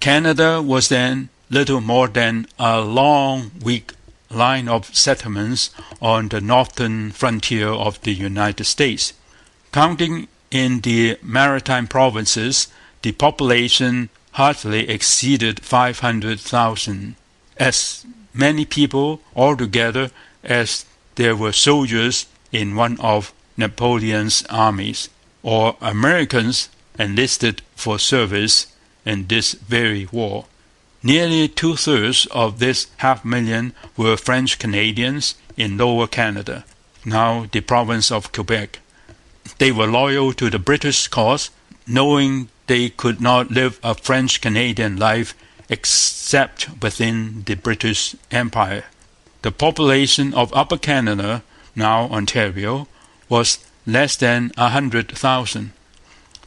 Canada was then little more than a long weak line of settlements on the northern frontier of the United States. Counting in the Maritime Provinces, the population hardly exceeded five hundred thousand, as many people altogether as there were soldiers in one of Napoleon's armies, or Americans enlisted for service in this very war. Nearly two thirds of this half million were French Canadians in Lower Canada, now the province of Quebec. They were loyal to the British cause, knowing they could not live a French Canadian life except within the British Empire. The population of Upper Canada, now Ontario, was less than a hundred thousand.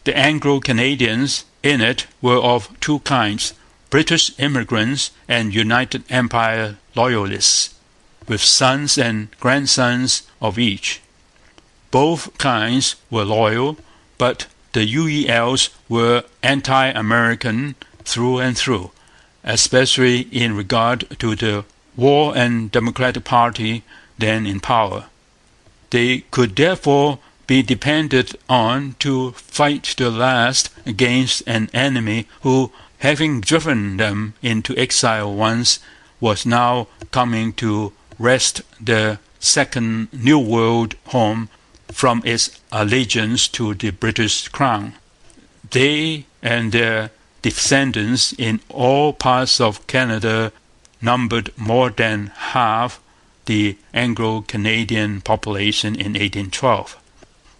The Anglo Canadians in it were of two kinds British immigrants and United Empire loyalists, with sons and grandsons of each. Both kinds were loyal, but the UELs were anti American through and through, especially in regard to the War and Democratic Party then in power. They could therefore be depended on to fight to the last against an enemy who, having driven them into exile once, was now coming to wrest the second New World home from its allegiance to the British crown. They and their descendants in all parts of Canada numbered more than half the Anglo-Canadian population in 1812.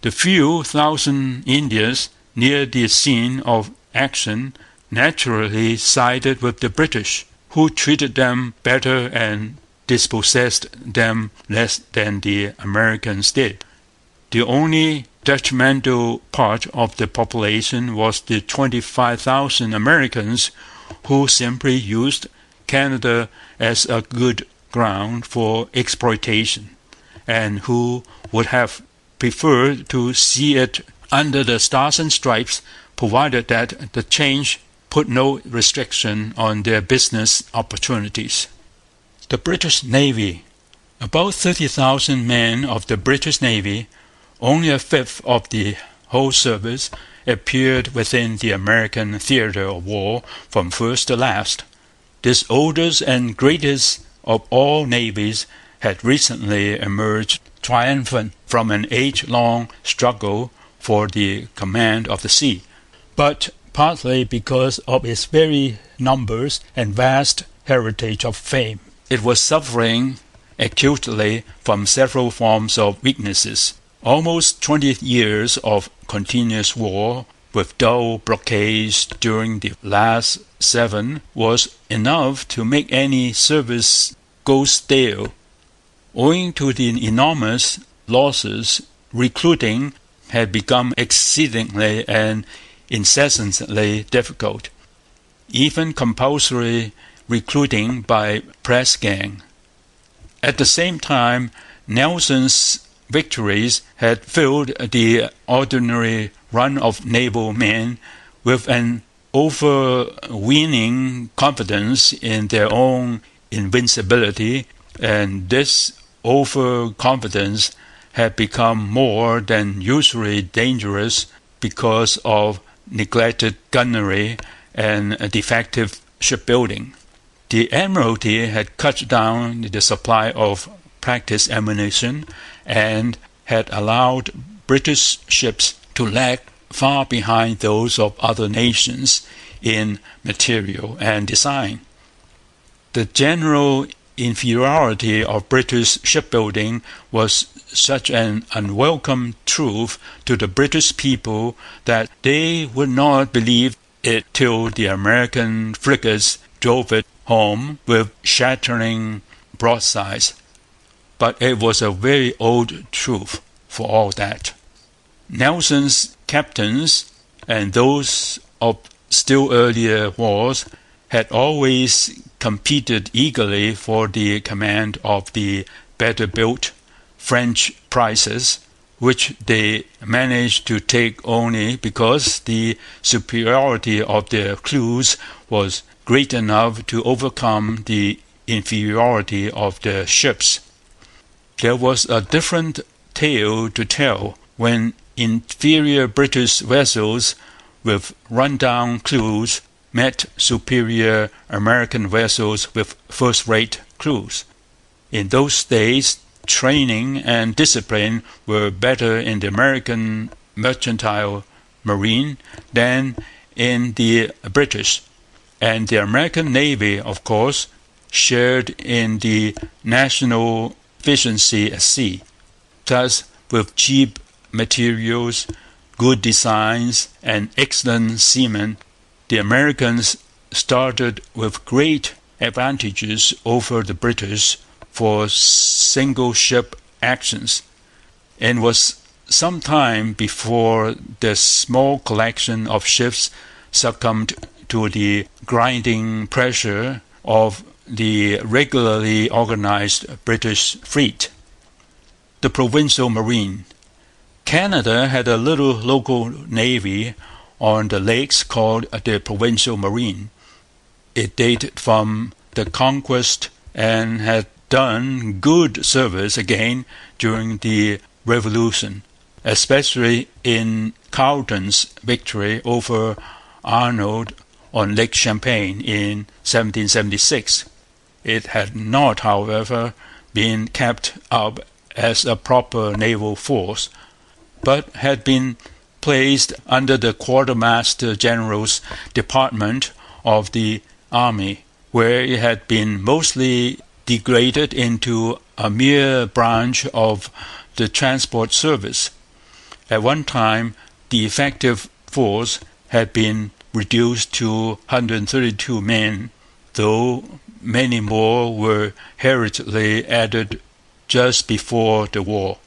The few thousand Indians near the scene of action naturally sided with the British, who treated them better and dispossessed them less than the Americans did. The only detrimental part of the population was the 25,000 Americans who simply used Canada as a good ground for exploitation, and who would have preferred to see it under the Stars and Stripes, provided that the change put no restriction on their business opportunities. The British Navy. About 30,000 men of the British Navy, only a fifth of the whole service, appeared within the American theatre of war from first to last. This oldest and greatest of all navies had recently emerged triumphant from an age-long struggle for the command of the sea, but partly because of its very numbers and vast heritage of fame. It was suffering acutely from several forms of weaknesses. Almost twenty years of continuous war, with dull blockades during the last seven, was enough to make any service go stale. Owing to the enormous losses, recruiting had become exceedingly and incessantly difficult. Even compulsory recruiting by press gang. At the same time, Nelson's victories had filled the ordinary run of naval men with an overweening confidence in their own invincibility, and this overconfidence had become more than usually dangerous because of neglected gunnery and defective shipbuilding. The Admiralty had cut down the supply of practice ammunition and had allowed British ships to lag far behind those of other nations in material and design. The general inferiority of British shipbuilding was such an unwelcome truth to the British people that they would not believe it till the American frigates drove it home with shattering broadsides. But it was a very old truth for all that. Nelson's captains and those of still earlier wars had always competed eagerly for the command of the better built French prizes, which they managed to take only because the superiority of their crews was great enough to overcome the inferiority of their ships. There was a different tale to tell when inferior British vessels with run-down crews met superior American vessels with first-rate crews. In those days training and discipline were better in the American mercantile marine than in the British, and the American Navy, of course, shared in the national efficiency at sea. Thus, with cheap materials, good designs, and excellent seamen, the Americans started with great advantages over the British for single ship actions, and was some time before the small collection of ships succumbed to the grinding pressure of the regularly organized British fleet. The Provincial Marine Canada had a little local navy on the lakes called the Provincial Marine. It dated from the Conquest and had done good service again during the Revolution, especially in Carleton's victory over Arnold on Lake Champlain in 1776. It had not, however, been kept up as a proper naval force, but had been placed under the Quartermaster General's Department of the Army, where it had been mostly degraded into a mere branch of the transport service. At one time, the effective force had been reduced to 132 men, though many more were hurriedly added just before the war.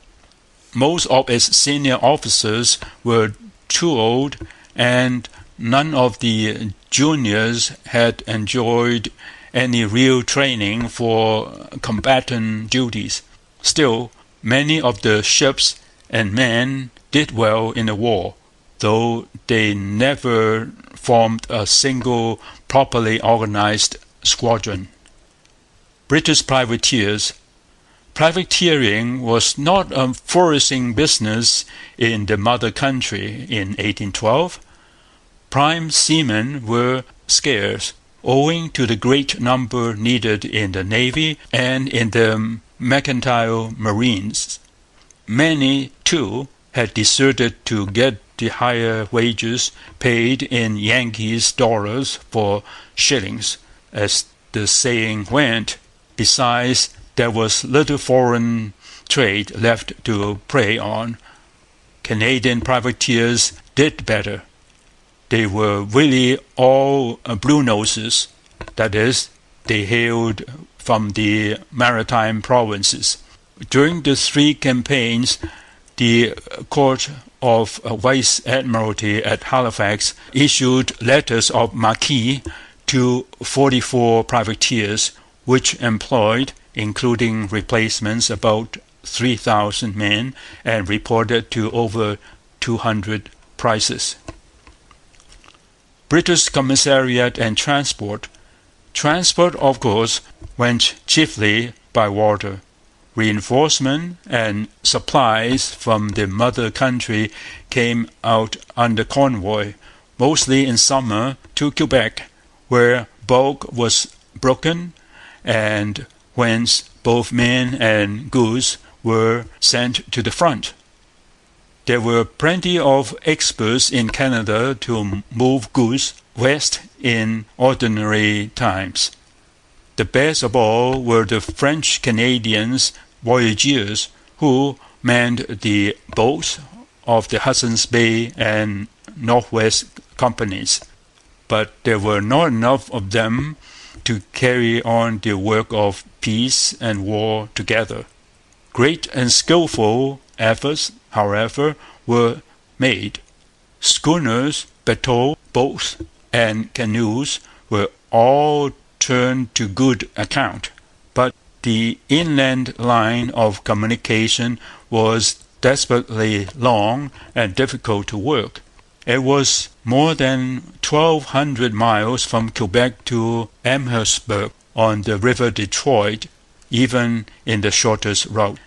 Most of its senior officers were too old, and none of the juniors had enjoyed any real training for combatant duties. Still, many of the ships and men did well in the war, though they never formed a single properly organized squadron. British privateers. Privateering was not a flourishing business in the mother country in 1812. Prime seamen were scarce owing to the great number needed in the navy and in the mercantile marines. Many, too, had deserted to get the higher wages paid in Yankees' dollars for shillings, as the saying went. Besides, there was little foreign trade left to prey on. Canadian privateers did better they were really all uh, blue noses, that is, they hailed from the maritime provinces. During the three campaigns, the Court of Vice Admiralty at Halifax issued letters of marque to 44 privateers, which employed, including replacements, about 3,000 men and reported to over 200 prizes. British Commissariat and Transport. Transport, of course, went chiefly by water. Reinforcement and supplies from the mother country came out under convoy, mostly in summer, to Quebec, where bulk was broken, and whence both men and goods were sent to the front. There were plenty of experts in Canada to move goods west in ordinary times. The best of all were the French Canadians voyageurs who manned the boats of the Hudson's Bay and Northwest companies, but there were not enough of them to carry on the work of peace and war together. Great and skilful efforts however, were made. Schooners, bateaux, boats, and canoes were all turned to good account, but the inland line of communication was desperately long and difficult to work. It was more than twelve hundred miles from Quebec to Amherstburg on the river Detroit, even in the shortest route.